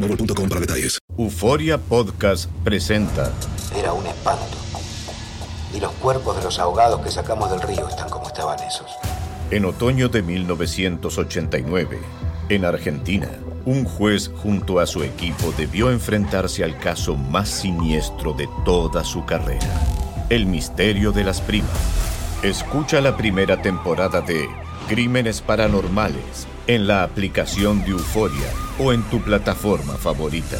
boostmobile.com para detalles. Euforia Podcast presenta. Era un espanto. Y los cuerpos de los ahogados que sacamos del río están como estaban esos. En otoño de 1989, en Argentina, un juez junto a su equipo debió enfrentarse al caso más siniestro de toda su carrera, el misterio de las primas. Escucha la primera temporada de Crímenes Paranormales en la aplicación de Euforia o en tu plataforma favorita.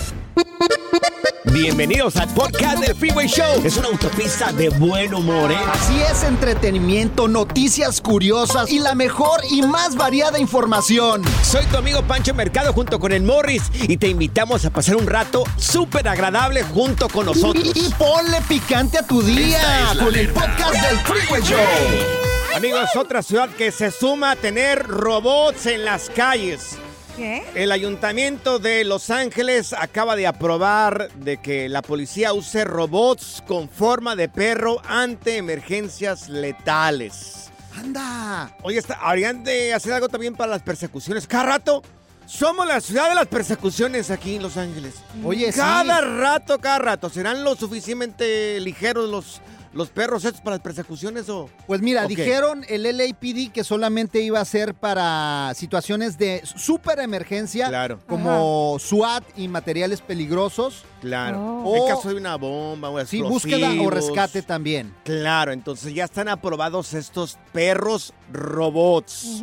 Bienvenidos al podcast del Freeway Show. Es una autopista de buen humor, ¿eh? Así es, entretenimiento, noticias curiosas y la mejor y más variada información. Soy tu amigo Pancho Mercado junto con el Morris y te invitamos a pasar un rato súper agradable junto con nosotros. Y, y ponle picante a tu día con el podcast del Freeway Show. Amigos, otra ciudad que se suma a tener robots en las calles. ¿Qué? El ayuntamiento de Los Ángeles acaba de aprobar de que la policía use robots con forma de perro ante emergencias letales. Anda. Oye, está- habrían de hacer algo también para las persecuciones. Cada rato somos la ciudad de las persecuciones aquí en Los Ángeles. Oye, sí. Cada rato, cada rato. ¿Serán lo suficientemente ligeros los, los perros estos para las persecuciones o...? Pues mira, dijeron el LAPD que solamente iba a ser para situaciones de súper emergencia, Claro. como SWAT y materiales peligrosos. Claro. Oh. En caso de una bomba o Sí, búsqueda o rescate también. Claro, entonces ya están aprobados estos perros robots.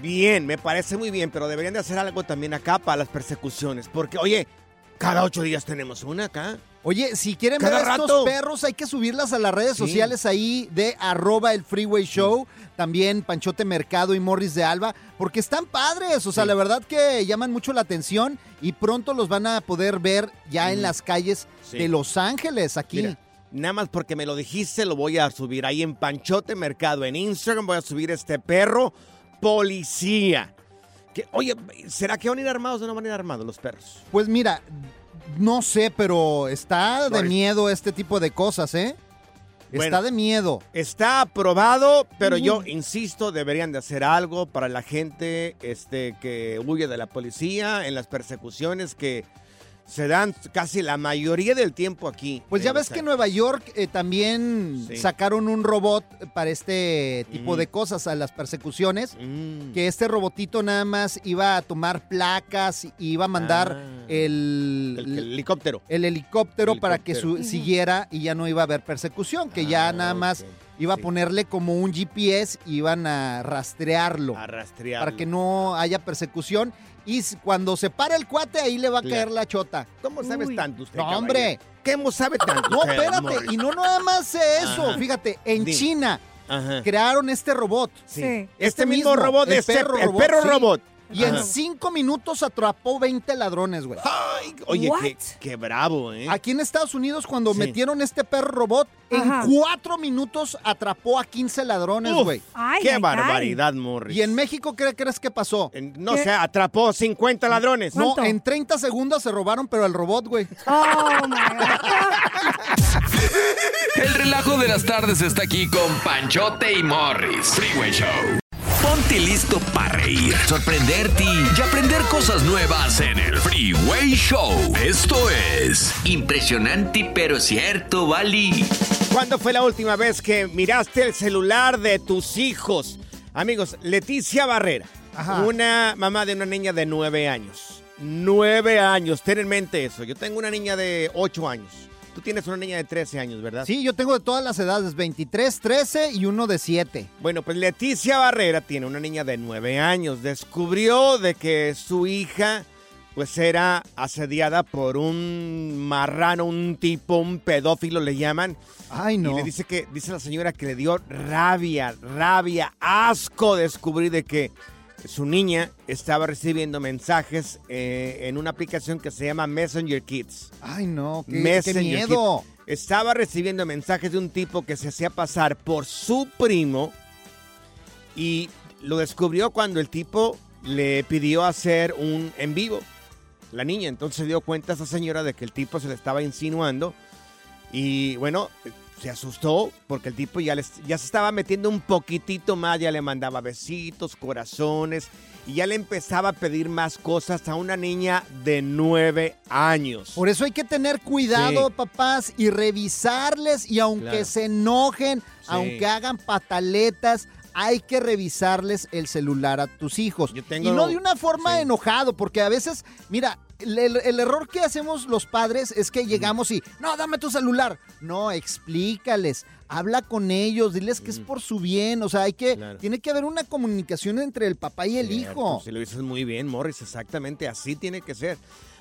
Bien, me parece muy bien, pero deberían de hacer algo también acá para las persecuciones. Porque, oye, cada ocho días tenemos una acá. Oye, si quieren Cada ver a estos perros, hay que subirlas a las redes Sí. sociales ahí de arroba el Freeway Show, también Panchote Mercado y Morris de Alba, porque están padres, o sea, Sí. la verdad que llaman mucho la atención y pronto los van a poder ver ya en las calles de Los Ángeles, aquí. Mira, nada más porque me lo dijiste, lo voy a subir ahí en Panchote Mercado. En Instagram voy a subir este perro policía. Que, oye, ¿será que van a ir armados o no van a ir armados los perros? Pues mira, no sé, pero está de miedo este tipo de cosas, ¿eh? Bueno. Está de miedo. Está aprobado, pero yo insisto, deberían de hacer algo para la gente este, que huye de la policía en las persecuciones que se dan casi la mayoría del tiempo aquí. Pues ya ves que en. Nueva York eh, también Sí. sacaron un robot para este tipo Mm. de cosas, a las persecuciones. Mm. que este robotito nada más iba a tomar placas y iba a mandar Ah. el, El, el helicóptero. el helicóptero para que su- siguiera y ya no iba a haber persecución, que ya Ah, nada más iba a ponerle como un GPS y iban a rastrearlo A rastrearlo. para que no haya persecución. Y cuando se para el cuate, ahí le va a caer la chota. ¿Cómo sabes Uy. tanto usted? No, caballero? hombre. ¿Cómo sabe tanto? No, espérate. Y no nada más eso. Ajá. Fíjate, en Dime. China Ajá. crearon este robot. Sí. Este, Este mismo, mismo, robot, el este, perro el robot, perro sí. robot. Y en cinco minutos atrapó 20 ladrones, güey. Ay, oye, qué, qué bravo, ¿eh? Aquí en Estados Unidos, cuando Sí. metieron este perro robot, Ajá. en cuatro minutos atrapó a 15 ladrones, güey. Ay, qué ay, barbaridad, Morris. Y en México, ¿qué crees que pasó? En- no ¿Qué? sé, atrapó 50 ladrones. No, en 30 segundos se robaron, pero el robot, güey. Oh, my God. El relajo de las tardes está aquí con Panchote y Morris. Freeway Show. Ponte listo para reír, sorprenderte y aprender cosas nuevas en el Freeway Show. Esto es impresionante pero cierto, Bali. ¿Cuándo fue la última vez que miraste el celular de tus hijos? Amigos, Leticia Barrera, Ajá. una mamá de una niña de nueve años. Nueve años, ten en mente eso. Yo tengo una niña de ocho años. Tú tienes una niña de 13 años, ¿verdad? Sí, yo tengo de todas las edades, 23, 13 y uno de 7. Bueno, pues Leticia Barrera tiene una niña de nueve años. Descubrió de que su hija pues era asediada por un marrano, un tipo, un pedófilo le llaman. Ay, Y no. le dice que, dice la señora que le dio rabia, rabia, asco descubrir de que su niña estaba recibiendo mensajes eh, en una aplicación que se llama Messenger Kids. Ay, no, qué, qué Messenger miedo. Kids. Estaba recibiendo mensajes de un tipo que se hacía pasar por su primo y lo descubrió cuando el tipo le pidió hacer un en vivo. La niña entonces se dio cuenta a esa señora de que el tipo se le estaba insinuando y bueno, se asustó porque el tipo ya, les- ya se estaba metiendo un poquitito más, ya le mandaba besitos, corazones y ya le empezaba a pedir más cosas a una niña de nueve años. Por eso hay que tener cuidado, Sí. papás, y revisarles. Y aunque Claro. se enojen, aunque hagan pataletas, hay que revisarles el celular a tus hijos. Yo tengo- Y no de una forma sí. enojado, porque a veces, mira, el, el- el error que hacemos los padres es que llegamos y, no, dame tu celular. No, explícales, habla con ellos, diles que es por su bien. O sea, hay que, Claro. tiene que haber una comunicación entre el papá y el Cierto, hijo. Si lo dices muy bien, Morris, exactamente así tiene que ser.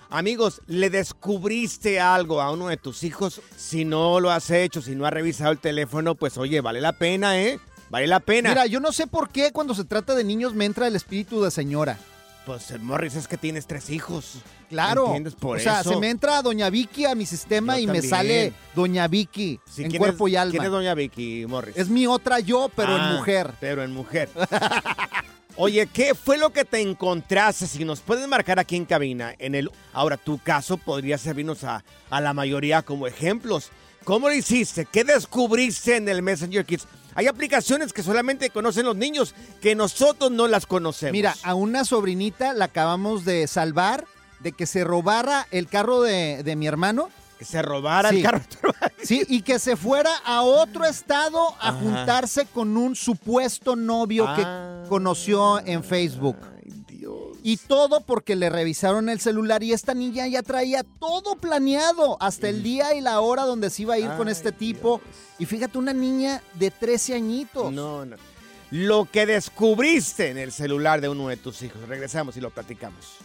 Amigos, ¿le descubriste algo a uno de tus hijos? Si no lo has hecho, si no has revisado el teléfono, pues oye, vale la pena, ¿eh? Vale la pena. Mira, yo no sé por qué cuando se trata de niños me entra el espíritu de señora. pues eh, Morris es que tienes tres hijos. Claro. ¿Entiendes? Por o sea, eso. se me entra Doña Vicky a mi sistema Yo y me sale Doña Vicky Sí, en ¿quién cuerpo es- y alma. ¿Quién es Doña Vicky Morris? Es mi otra yo, pero Ah, en mujer. Pero en mujer. Oye, ¿qué fue lo que te encontraste? Si nos puedes marcar aquí en cabina, en el. Ahora, tu caso podría servirnos a, a la mayoría como ejemplos. ¿Cómo lo hiciste? ¿Qué descubriste en el Messenger Kids? Hay aplicaciones que solamente conocen los niños, que nosotros no las conocemos. Mira, a una sobrinita la acabamos de salvar de que se robara el carro de, de mi hermano. que se robara Sí. el carro. Sí, y que se fuera a otro estado a Ajá. juntarse con un supuesto novio Ah. que conoció en Facebook. Y todo porque le revisaron el celular y esta niña ya traía todo planeado, hasta el día y la hora donde se iba a ir con este tipo. Dios. Y fíjate, una niña de 13 añitos. No, no. Lo que descubriste en el celular de uno de tus hijos. Regresamos y lo platicamos.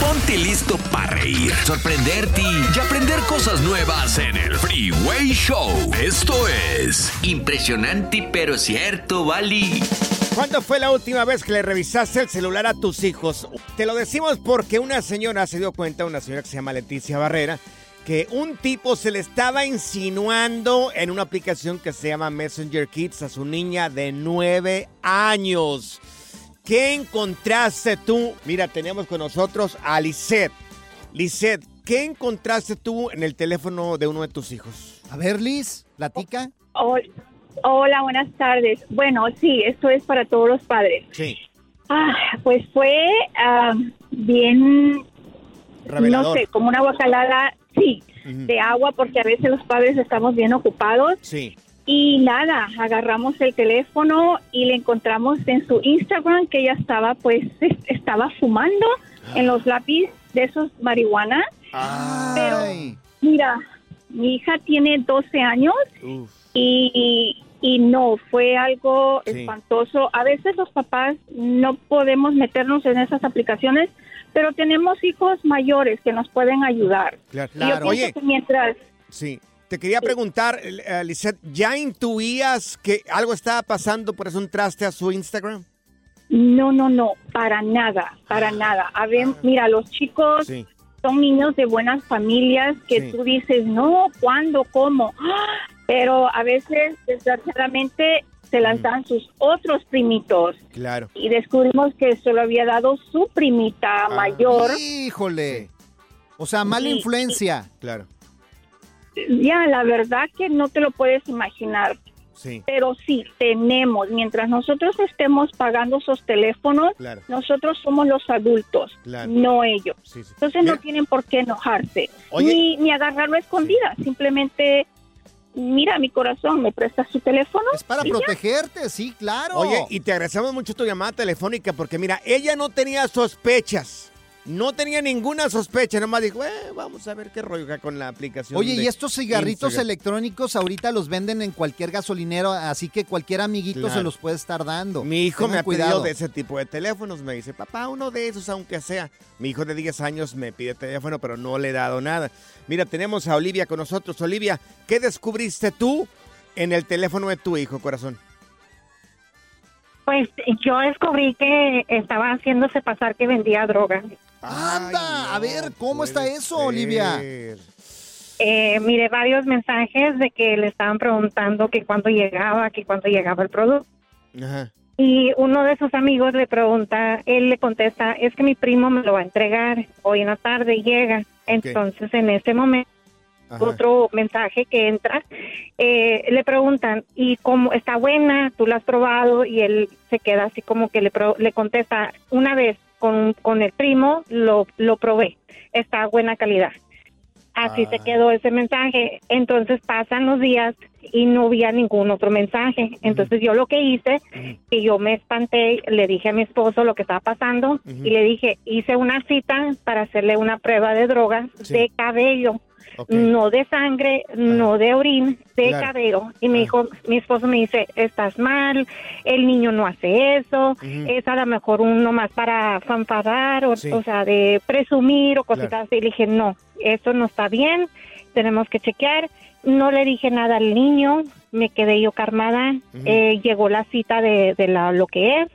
Ponte listo para reír, sorprenderte y aprender cosas nuevas en el Freeway Show. Esto es impresionante pero cierto, Bali. ¿Cuándo fue la última vez que le revisaste el celular a tus hijos? Te lo decimos porque una señora se dio cuenta, una señora que se llama Leticia Barrera, que un tipo se le estaba insinuando en una aplicación que se llama Messenger Kids a su niña de nueve años. ¿Qué encontraste tú? Mira, tenemos con nosotros a Lisette. Lisette, ¿qué encontraste tú en el teléfono de uno de tus hijos? A ver, Liz, platica. Hol- Hola, buenas tardes. Bueno, sí, esto es para todos los padres. Sí, Ah, pues fue bien, revelador. no sé, como una guacalada, sí, de agua, porque a veces los padres estamos bien ocupados. Sí. Y nada, agarramos el teléfono y le encontramos en su Instagram que ella estaba, pues, es- estaba fumando en los lápiz de esos marihuana. Pero-. Mira, mi hija tiene 12 años Uf. y, y no, fue algo Sí. espantoso. A veces los papás no podemos meternos en esas aplicaciones, pero tenemos hijos mayores que nos pueden ayudar. Claro. Y yo Oye, que mientras... Sí. te quería preguntar, eh, Lisette, ¿ya intuías que algo estaba pasando por eso entraste a su Instagram? No, no, no, para nada, para nada. A ver, mira, los chicos Sí. son niños de buenas familias que Sí. tú dices, no, ¿cuándo? ¿Cómo? ¡Ah! Pero a veces, desgraciadamente, se las dan sus otros primitos. Claro. Y descubrimos que se lo había dado su primita mayor. Híjole. O sea, mala influencia. Claro. Ya, la verdad que no te lo puedes imaginar. Sí. Pero sí, tenemos, mientras nosotros estemos pagando esos teléfonos, Claro. nosotros somos los adultos, Claro. no ellos. Sí, sí. Entonces Mira. no tienen por qué enojarse, Oye. ni, ni agarrarlo a escondidas. Simplemente, mira, mi corazón, ¿me prestas tu teléfono? Es para ya. protegerte, sí, claro. Oye, y te agradecemos mucho tu llamada telefónica porque mira, ella no tenía sospechas. No tenía ninguna sospecha, nomás dijo, eh, vamos a ver qué rollo acá con la aplicación. Oye, de y estos cigarritos Instagram. electrónicos ahorita los venden en cualquier gasolinero, así que cualquier amiguito Claro. se los puede estar dando. Mi hijo me ha cuidado. pedido de ese tipo de teléfonos. Me dice, papá, uno de esos, aunque sea. Mi hijo de 10 años me pide teléfono, pero no le he dado nada. Mira, tenemos a Olivia con nosotros. Olivia, ¿qué descubriste tú en el teléfono de tu hijo, corazón? Pues yo descubrí que estaba haciéndose pasar que vendía droga. Anda, a ver, ¿cómo está eso, Olivia? Eh, miré varios mensajes de que le estaban preguntando que cuándo llegaba, que cuándo llegaba el producto. Ajá. Y uno de sus amigos le pregunta, él le contesta, es que mi primo me lo va a entregar hoy en la tarde y llega. Entonces en ese momento Ajá. otro mensaje que entra, eh, le preguntan, ¿y cómo está buena? ¿Tú la has probado? Y él se queda así como que le, pro- le contesta, una vez con, con el primo lo, lo probé, está a buena calidad. Así se quedó ese mensaje. Entonces pasan los días y no había ningún otro mensaje. Entonces yo lo que hice, que yo me espanté, le dije a mi esposo lo que estaba pasando y le dije, hice una cita para hacerle una prueba de drogas de cabello. No de sangre, no de orín, de Claro. cabello. Y me dijo, mi esposo me dice, estás mal, el niño no hace eso, es a lo mejor uno más para fanfadar, o, Sí. o sea, de presumir o cositas Claro. así. Le dije, no, eso no está bien, tenemos que chequear. No le dije nada al niño, me quedé yo calmada. Eh, llegó la cita de, de la, lo que es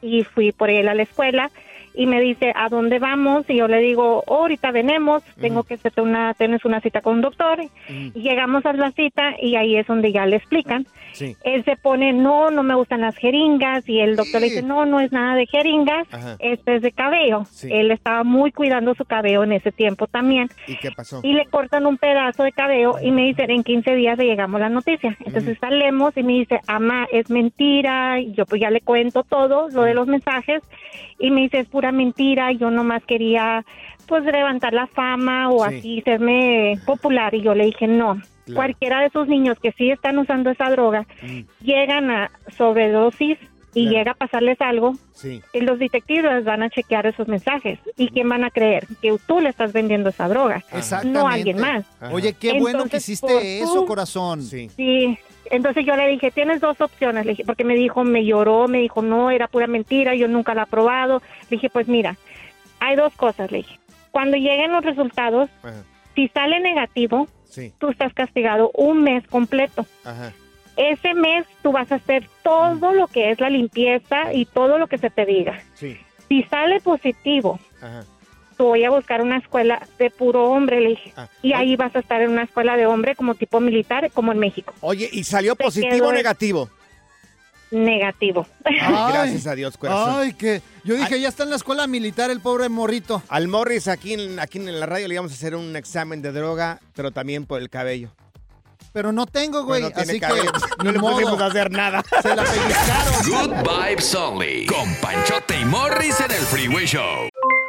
y fui por él a la escuela y me dice, ¿a dónde vamos? Y yo le digo, "Oh, ahorita venemos, tengo que hacerte una, tienes una cita con un doctor. Y llegamos a la cita y ahí es donde ya le explican. Sí. Él se pone, no, no me gustan las jeringas y el doctor le dice, no, no es nada de jeringas, Ajá. esto es de cabello. Sí. Él estaba muy cuidando su cabello en ese tiempo también ¿Y qué pasó? y le cortan un pedazo de cabello y me dicen en 15 días le llegamos la noticia. Entonces salemos y me dice, ama, es mentira. Y yo pues ya le cuento todo, lo de los mensajes. Y me dice, es pura mentira. Yo nomás quería pues levantar la fama o Sí. así serme popular. Y yo le dije, no. Claro. Cualquiera de esos niños que sí están usando esa droga llegan a sobredosis y Claro. llega a pasarles algo, Sí. y los detectives van a chequear esos mensajes. ¿Y quién van a creer? Que tú le estás vendiendo esa droga, Exactamente. no alguien más. Oye, qué bueno que hiciste eso, tú- corazón. Sí. Sí, entonces yo le dije, tienes dos opciones, le dije, porque me dijo, me lloró, me dijo, no, era pura mentira, yo nunca la he probado. Le dije, pues mira, hay dos cosas, le dije. Cuando lleguen los resultados, Ajá. si sale negativo, Sí. tú estás castigado un mes completo. Ajá. Ese mes tú vas a hacer todo lo que es la limpieza y todo lo que se te diga. Sí. Si sale positivo, Ajá. Tú voy a buscar una escuela de puro hombre, le dije. Ah, Y ahí vas a estar en una escuela de hombre como tipo militar, como en México. Oye, ¿y salió Te positivo o negativo? Negativo. Ay, gracias a Dios, corazón. Ay, que yo dije, ya está en la escuela militar el pobre morrito. Al Morris aquí en, aquí en la radio le íbamos a hacer un examen de droga, pero también por el cabello. Pero no tengo, güey, así cabello. que No le pudimos modo. hacer nada. Se la pellizcaron. Good Vibes Only. Con Panchote y Morris en el Freeway Show.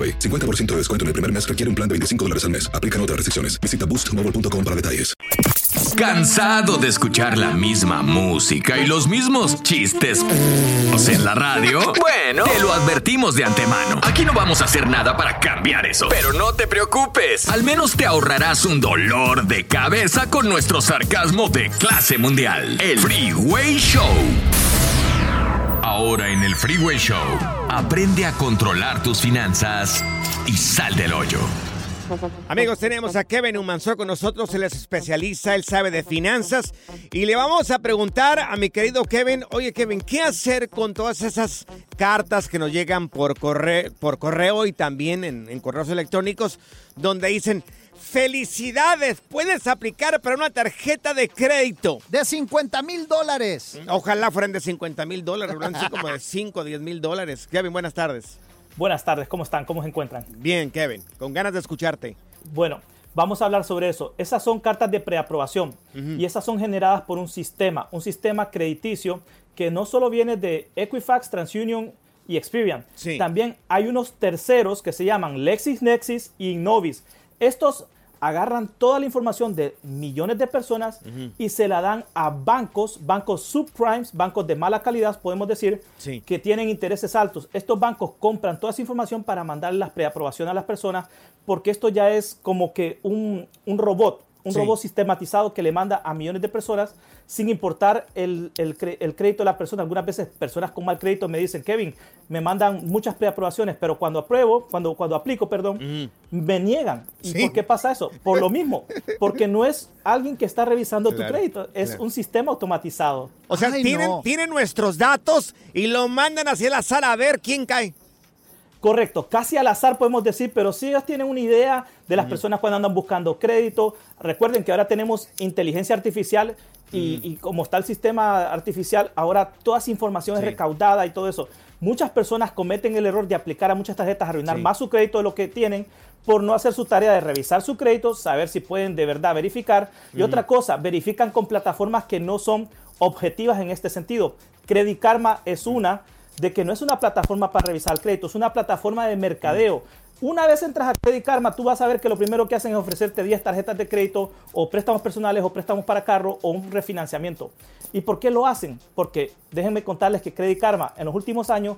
AroPay. 50% de descuento en el primer mes requiere un plan de 25 dólares al mes. Aplican otras restricciones. Visita boostmobile.com para detalles. ¿Cansado de escuchar la misma música y los mismos chistes en la radio? Bueno, te lo advertimos de antemano. Aquí no vamos a hacer nada para cambiar eso. Pero no te preocupes. Al menos te ahorrarás un dolor de cabeza con nuestro sarcasmo de clase mundial. El Freeway Show. Ahora en el Freeway Show, aprende a controlar tus finanzas y sal del hoyo. Amigos, tenemos a Kevin Humansor con nosotros, él es especialista, él sabe de finanzas. Y le vamos a preguntar a mi querido Kevin, oye Kevin, ¿qué hacer con todas esas cartas que nos llegan por correo, y también en correos electrónicos donde dicen, felicidades, puedes aplicar para una tarjeta de crédito? De 50 mil dólares. Ojalá fueran de 50 mil dólares, como de 5 o 10 mil dólares. Kevin, buenas tardes. Buenas tardes, ¿cómo están? ¿Cómo se encuentran? Bien, Kevin, con ganas de escucharte. Bueno, vamos a hablar sobre eso. Esas son cartas de preaprobación y esas son generadas por un sistema, un sistema crediticio que no solo viene de Equifax, TransUnion y Experian. Sí. También hay unos terceros que se llaman LexisNexis y Innovis. Estos agarran toda la información de millones de personas y se la dan a bancos, bancos subprimes, bancos de mala calidad, podemos decir, Sí. que tienen intereses altos. Estos bancos compran toda esa información para mandar las preaprobaciones a las personas, porque esto ya es como que un, un robot, un Sí. robot sistematizado que le manda a millones de personas sin importar el, el crédito de la persona. Algunas veces personas con mal crédito me dicen, Kevin, me mandan muchas preaprobaciones, pero cuando apruebo, cuando, cuando aplico, perdón, me niegan. ¿Y Sí. por qué pasa eso? Por lo mismo, porque no es alguien que está revisando Claro, tu crédito, es claro. un sistema automatizado. O sea, tienen, tienen nuestros datos y lo mandan hacia la sala a ver quién cae. Correcto, casi al azar podemos decir, pero sí ellos tienen una idea de las personas cuando andan buscando crédito. Recuerden que ahora tenemos inteligencia artificial y, y como está el sistema artificial, ahora toda esa información es recaudada y todo eso. Muchas personas cometen el error de aplicar a muchas tarjetas, arruinar Sí. más su crédito de lo que tienen por no hacer su tarea de revisar su crédito, saber si pueden de verdad verificar. Y otra cosa, verifican con plataformas que no son objetivas en este sentido. Credit Karma es una de que no es una plataforma para revisar crédito, es una plataforma de mercadeo. Una vez entras a Credit Karma, tú vas a ver que lo primero que hacen es ofrecerte 10 tarjetas de crédito o préstamos personales o préstamos para carro o un refinanciamiento. ¿Y por qué lo hacen? Porque déjenme contarles que Credit Karma en los últimos años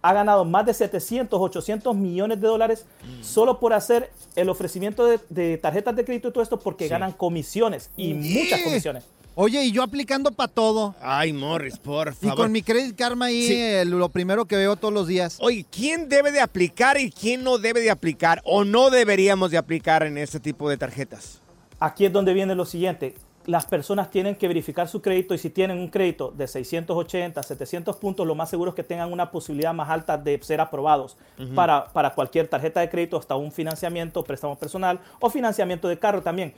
ha ganado más de 700, 800 millones de dólares solo por hacer el ofrecimiento de, de tarjetas de crédito y todo esto porque Sí. ganan comisiones y muchas comisiones. Oye, y yo aplicando para todo. Ay, Morris, por Y favor. con mi Credit Karma ahí, Sí. eh, lo primero que veo todos los días. Oye, ¿quién debe de aplicar y quién no debe de aplicar o no deberíamos de aplicar en este tipo de tarjetas? Aquí es donde viene lo siguiente. Las personas tienen que verificar su crédito y si tienen un crédito de 680, 700 puntos, lo más seguro es que tengan una posibilidad más alta de ser aprobados para, para cualquier tarjeta de crédito, hasta un financiamiento, préstamo personal o financiamiento de carro también.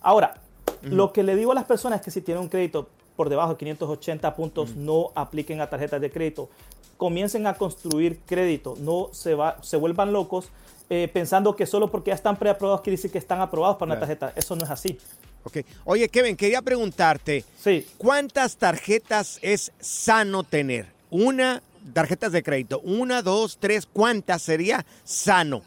Ahora, lo que le digo a las personas es que si tienen un crédito por debajo de 580 puntos, no apliquen a tarjetas de crédito. Comiencen a construir crédito, no se, va, se vuelvan locos eh, pensando que solo porque ya están preaprobados quiere decir que están aprobados para una Claro. tarjeta. Eso no es así. Ok. Oye, Kevin, quería preguntarte. ¿Cuántas tarjetas es sano tener? Una, tarjetas de crédito. Una, dos, tres. ¿Cuántas sería sano?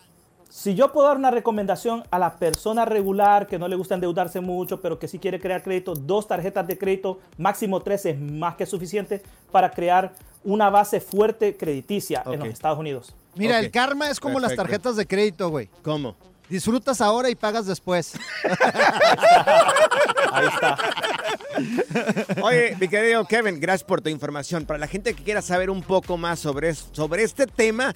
Si yo puedo dar una recomendación a la persona regular que no le gusta endeudarse mucho, pero que sí quiere crear crédito, dos tarjetas de crédito, máximo tres es más que suficiente para crear una base fuerte crediticia en los Estados Unidos. Mira, el karma es como las tarjetas de crédito, güey. ¿Cómo? Disfrutas ahora y pagas después. Ahí está. Oye, mi querido Kevin, gracias por tu información. Para la gente que quiera saber un poco más sobre, sobre este tema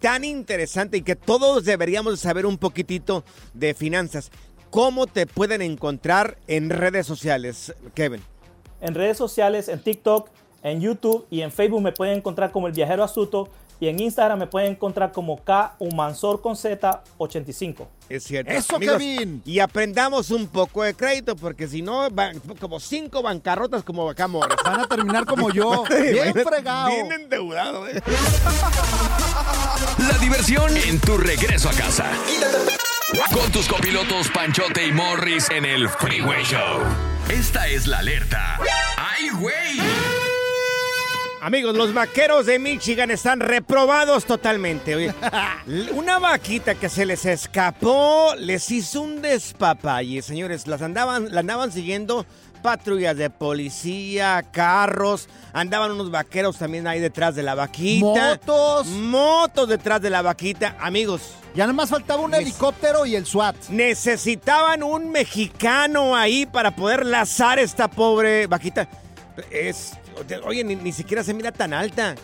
tan interesante y que todos deberíamos saber un poquitito de finanzas, ¿cómo te pueden encontrar en redes sociales, Kevin? En redes sociales, en TikTok, en YouTube y en Facebook me pueden encontrar como El Viajero Astuto y en Instagram me pueden encontrar como K Humansor con Z 85. Es cierto. ¡Eso, Kevin! Y aprendamos un poco de crédito, porque si no, van como cinco bancarrotas como acá Morris. Van a terminar como yo, bien fregado. Bien endeudado. eh. La diversión en tu regreso a casa. Con tus copilotos Panchote y Morris en el Freeway Show. Esta es la alerta. ¡Ay, güey! Amigos, los vaqueros de Michigan están reprobados totalmente. Oye, una vaquita que se les escapó les hizo un despapalle, señores. Las andaban, la andaban siguiendo patrullas de policía, carros, andaban unos vaqueros también ahí detrás de la vaquita. Motos. Motos detrás de la vaquita. Amigos, Ya nada más faltaba un helicóptero y el SWAT. necesitaban un mexicano ahí para poder lazar esta pobre vaquita. Es, oye, ni, ni siquiera se mira tan alta.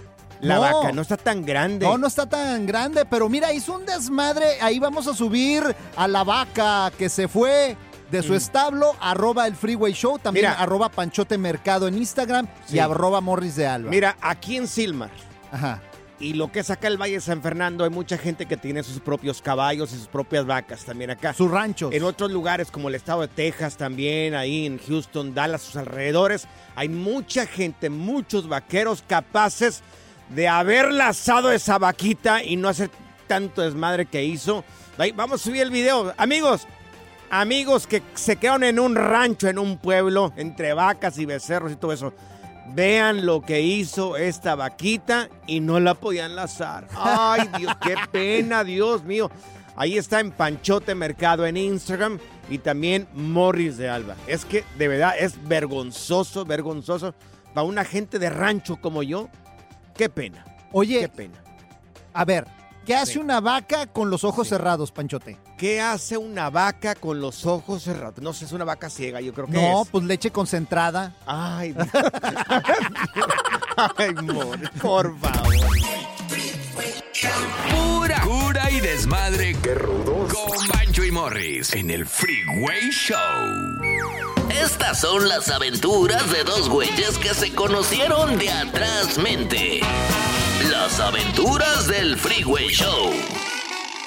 La No. vaca no está tan grande. No, no está tan grande, pero mira, hizo un desmadre. Ahí vamos a subir a la vaca que se fue de su establo, arroba el Freeway Show, también Mm. Mira. arroba Panchote Mercado en Instagram Sí. y arroba Morris de Alba. Mira, aquí en Silmar Ajá. Y lo que es acá el Valle de San Fernando, hay mucha gente que tiene sus propios caballos y sus propias vacas también acá. Sus ranchos. En otros lugares como el estado de Texas también, ahí en Houston, Dallas, sus alrededores, hay mucha gente, muchos vaqueros capaces de haber lazado esa vaquita y no hacer tanto desmadre que hizo. Ahí, vamos a subir el video. Amigos, amigos que se quedaron en un rancho, en un pueblo, entre vacas y becerros y todo eso. Vean lo que hizo esta vaquita y no la podían lazar. Ay, Dios, qué pena, Dios mío. Ahí está en Panchote Mercado en Instagram y también Morris de Alba. Es que de verdad es vergonzoso, vergonzoso para una gente de rancho como yo. Qué pena. Oye, Qué pena. a ver, ¿qué hace Sí. una vaca con los ojos cerrados, Panchote? ¿Qué hace una vaca con los ojos cerrados? No sé, es una vaca ciega, yo creo que No, es. pues leche concentrada. Ay, Dios. Ay, Morris, por favor. Pura cura y desmadre. ¡Qué rudos! Con Bancho y Morris en el Freeway Show. Estas son las aventuras de dos güeyes que se conocieron de atrás mente. Las aventuras del Freeway Show.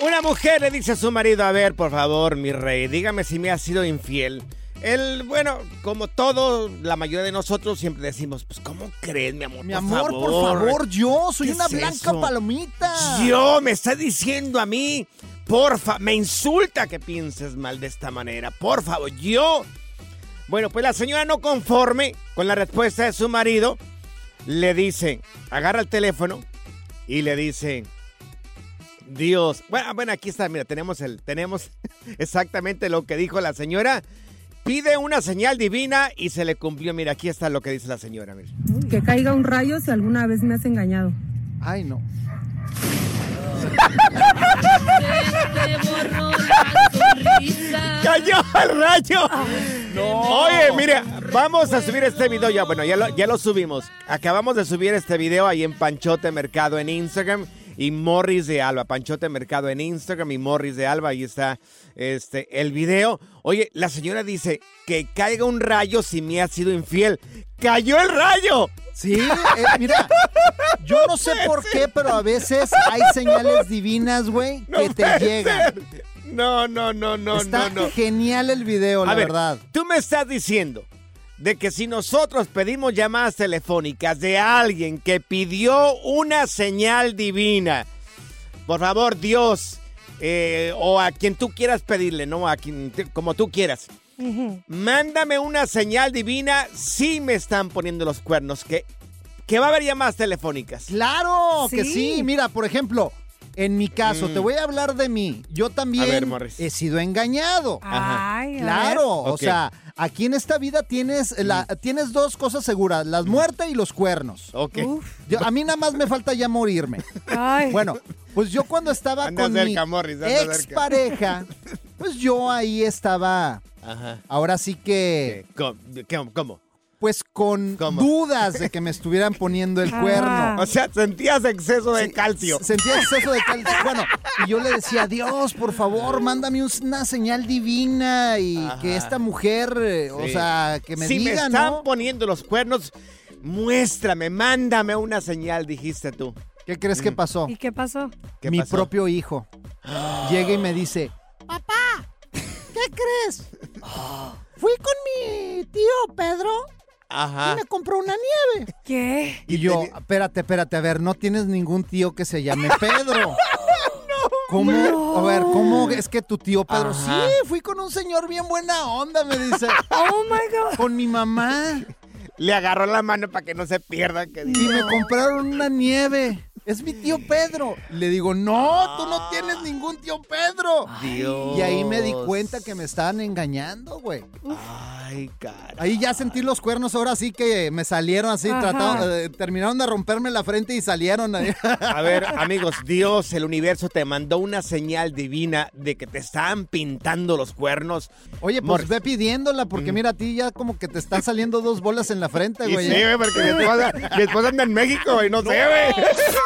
Una mujer le dice a su marido, a ver, por favor, mi rey, dígame si me ha sido infiel. Él, bueno, como todo, la mayoría de nosotros siempre decimos, pues, ¿cómo crees, mi amor? Mi amor, por favor, yo soy ¿Qué una es blanca eso? palomita. Yo, me está diciendo a mí, porfa, me insulta que pienses mal de esta manera, por favor, yo. Bueno, pues la señora no conforme con la respuesta de su marido, le dice, agarra el teléfono y le dice, Dios, bueno, bueno, aquí está, mira, tenemos el, tenemos exactamente lo que dijo la señora. Pide una señal divina y se le cumplió. Mira, aquí está lo que dice la señora. Mira. Que caiga un rayo si alguna vez me has engañado. Ay, no. ¡Cayó el rayo! Oye, mira, vamos a subir este video ya. Bueno, ya lo, ya lo subimos. Acabamos de subir este video ahí en Panchote Mercado en Instagram y Morris de Alba. Panchote Mercado en Instagram y Morris de Alba. Ahí está este, el video. Oye, la señora dice que caiga un rayo si me ha sido infiel. ¡Cayó el rayo! Sí, eh, mira, yo no sé por qué, pero a veces hay señales divinas, güey, que te llegan. ser. No, no, no, no, Está no, no. genial el video, la ver, verdad. Tú me estás diciendo de que si nosotros pedimos llamadas telefónicas de alguien que pidió una señal divina, por favor, Dios, eh, o a quien tú quieras pedirle, no a quien, te- como tú quieras, mándame una señal divina si me están poniendo los cuernos, que, que va a haber llamadas telefónicas. Claro que sí. Mira, por ejemplo, en mi caso, Mm. te voy a hablar de mí. Yo también ver, he sido engañado. Ay, Claro, o sea, aquí en esta vida tienes, la, tienes dos cosas seguras, las muertes y los cuernos. Ok. Yo- a mí nada más me falta ya morirme. Ay. Bueno, pues yo cuando estaba Anda con cerca, mi Morris, cerca. expareja, pues yo ahí estaba, Ajá. ahora sí que, ¿Cómo? ¿Cómo? ¿Cómo? pues con dudas de que me estuvieran poniendo el cuerno. O sea, sentías exceso de calcio. Sentía exceso de calcio. Bueno, y yo le decía, Dios, por favor, mándame un- una señal divina y que esta mujer, eh, o sea, que me si diga, me están ¿no? poniendo los cuernos, muéstrame, mándame una señal, dijiste tú. ¿Qué crees que pasó? ¿Y qué pasó? ¿Qué Mi pasó? propio hijo llega y me dice, papá, ¿qué crees? Fui con mi tío Pedro Ajá. y me compró una nieve. ¿Qué? Y yo, espérate, espérate, a ver, no tienes ningún tío que se llame Pedro. ¿Cómo? A ver, ¿cómo es que tu tío Pedro? Ajá. Sí, fui con un señor bien buena onda, me dice. Oh my God. Con mi mamá. Le agarró la mano para que no se pierda. Que Y me compraron una nieve. Es mi tío Pedro. Le digo, no, tú no tienes ningún tío Pedro. Dios. Y ahí me di cuenta que me estaban engañando, güey. Ay, cara. Ahí ya sentí los cuernos, ahora sí que me salieron así, trataron, eh, terminaron de romperme la frente y salieron ahí. A ver, amigos, Dios, el universo te mandó una señal divina de que te estaban pintando los cuernos. Oye, pues Morris. ve pidiéndola, porque mira, a ti ya como que te están saliendo dos bolas en la frente, Y güey. sí, güey, porque mi esposa, mi esposa anda en México, güey, no sé, güey.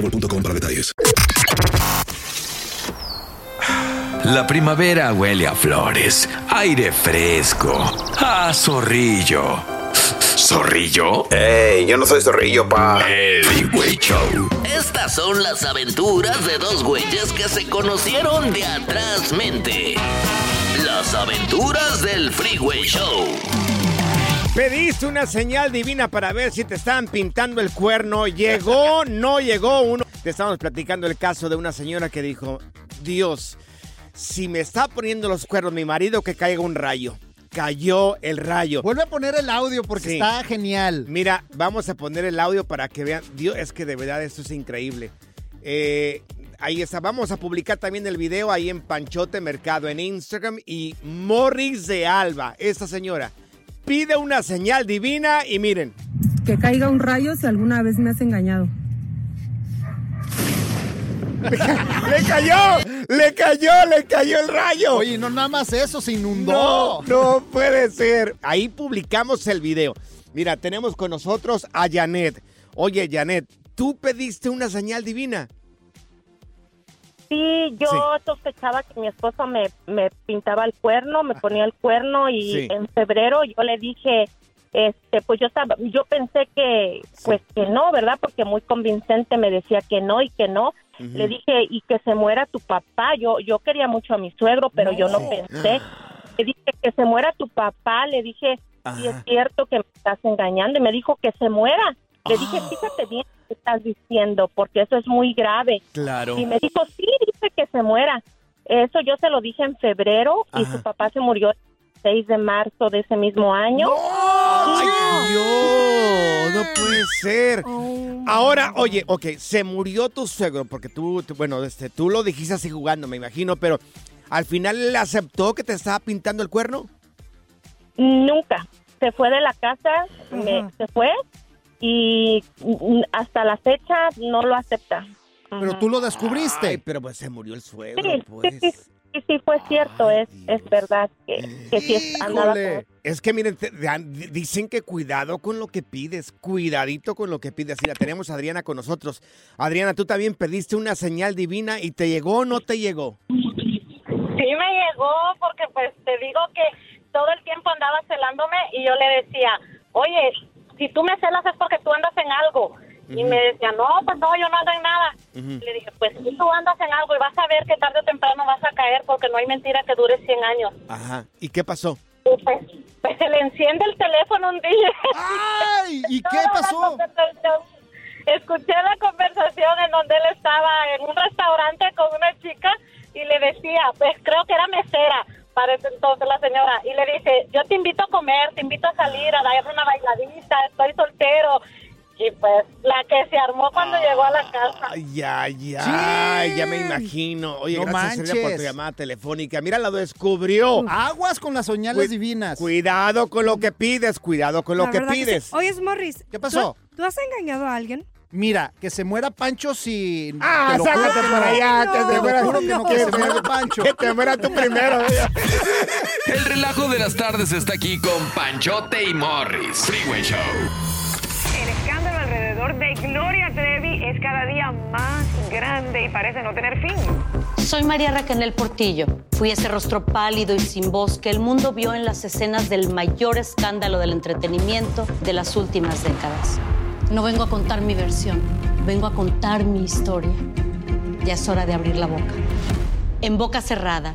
boostmobile.com para detalles. La primavera huele a flores, aire fresco, a zorrillo. ¿Zorrillo? ¡Ey! Yo no soy zorrillo, pa. El Freeway Show. Estas son las aventuras de dos güeyes que se conocieron de atrás mente. Las aventuras del Freeway Show. Pediste una señal divina para ver si te estaban pintando el cuerno. Llegó, no llegó uno. Te estamos platicando el caso de una señora que dijo, Dios, si me está poniendo los cuernos mi marido, que caiga un rayo. Cayó el rayo. Vuelve a poner el audio porque Sí. está genial. Mira, vamos a poner el audio para que vean. Dios, es que de verdad esto es increíble. Eh, ahí está. Vamos a publicar también el video ahí en Panchote Mercado en Instagram. Y Morris de Alba, esta señora, pide una señal divina y miren. Que caiga un rayo si alguna vez me has engañado. ¡Le cayó! ¡Le cayó! ¡Le cayó el rayo! Oye, no nada más eso, se inundó. No, no puede ser. Ahí publicamos el video. Mira, tenemos con nosotros a Janet. Oye, Janet, tú pediste una señal divina. Sí, yo sospechaba que mi esposo me, me pintaba el cuerno, me ponía el cuerno y Sí. en febrero yo le dije, este, pues yo estaba, yo pensé que, pues que no, ¿verdad? Porque muy convincente me decía que no y que no. Le dije y que se muera tu papá. Yo, yo quería mucho a mi suegro, pero yo no pensé. Le dije que se muera tu papá. Le dije si es cierto que me estás engañando y me dijo que se muera. Le dije fíjate bien lo que estás diciendo porque eso es muy grave. Claro. Y me dijo, sí, dice que se muera. Eso yo se lo dije en febrero y su papá se murió el 6 de marzo de ese mismo año. ¡Ay, Dios! No puede ser. Ahora, oye, ok, se murió tu suegro porque tú, tú- bueno, este, tú lo dijiste así jugando, me imagino, pero al final él aceptó que te estaba pintando el cuerno. Nunca. se fue de la casa, me- se fue y hasta la fecha no lo acepta. Pero tú lo descubriste. Ay, pero pues se murió el suegro, Sí, pues. sí, sí, sí, sí, fue cierto, es, es verdad que, que sí es- andaba con- Híjole. Es que miren, te- dicen que cuidado con lo que pides, cuidadito con lo que pides. Mira, tenemos a Adriana con nosotros. Adriana, tú también pediste una señal divina y te llegó o no te llegó. Sí me llegó porque pues te digo que todo el tiempo andaba celándome y yo le decía, oye, si tú me celas es porque tú andas en algo. Y me decía, no, pues no, yo no ando en nada. Le dije, pues si tú andas en algo y vas a ver que tarde o temprano vas a caer porque no hay mentira que dure 100 años. Ajá. ¿Y qué pasó? Y pues, pues se le enciende el teléfono un día. ¡Ay! ¿Y qué pasó? Escuché la conversación en donde él estaba en un restaurante con una chica y le decía, pues creo que era mesera para ese entonces la señora, y le dice, yo te invito a comer, te invito a salir, a dar una bailadita, estoy soltero. Y pues la que se armó cuando llegó a la casa. Ay, ay, ay, ya me imagino. Oye, No gracias por tu llamada telefónica. Mira, lo descubrió. Aguas con las señales Cui- divinas. Cuidado con lo que pides, cuidado con lo La que pides. sí. Oye, Morris. ¿Qué pasó? ¿tú, tú has engañado a alguien? Mira, que se muera Pancho si... Ah, te lo juro sácate que para no. allá, que Te se muera, juro que no, que se muera Pancho. Que te muera tú primero. El relajo de las tardes está aquí con Panchote y Morris. Freeway Show. El escándalo alrededor de Gloria Trevi es cada día más grande y parece no tener fin. Soy María Raquel Portillo. Fui ese rostro pálido y sin voz que el mundo vio en las escenas del mayor escándalo del entretenimiento de las últimas décadas. No vengo a contar mi versión, vengo a contar mi historia. Ya es hora de abrir la boca. En boca cerrada.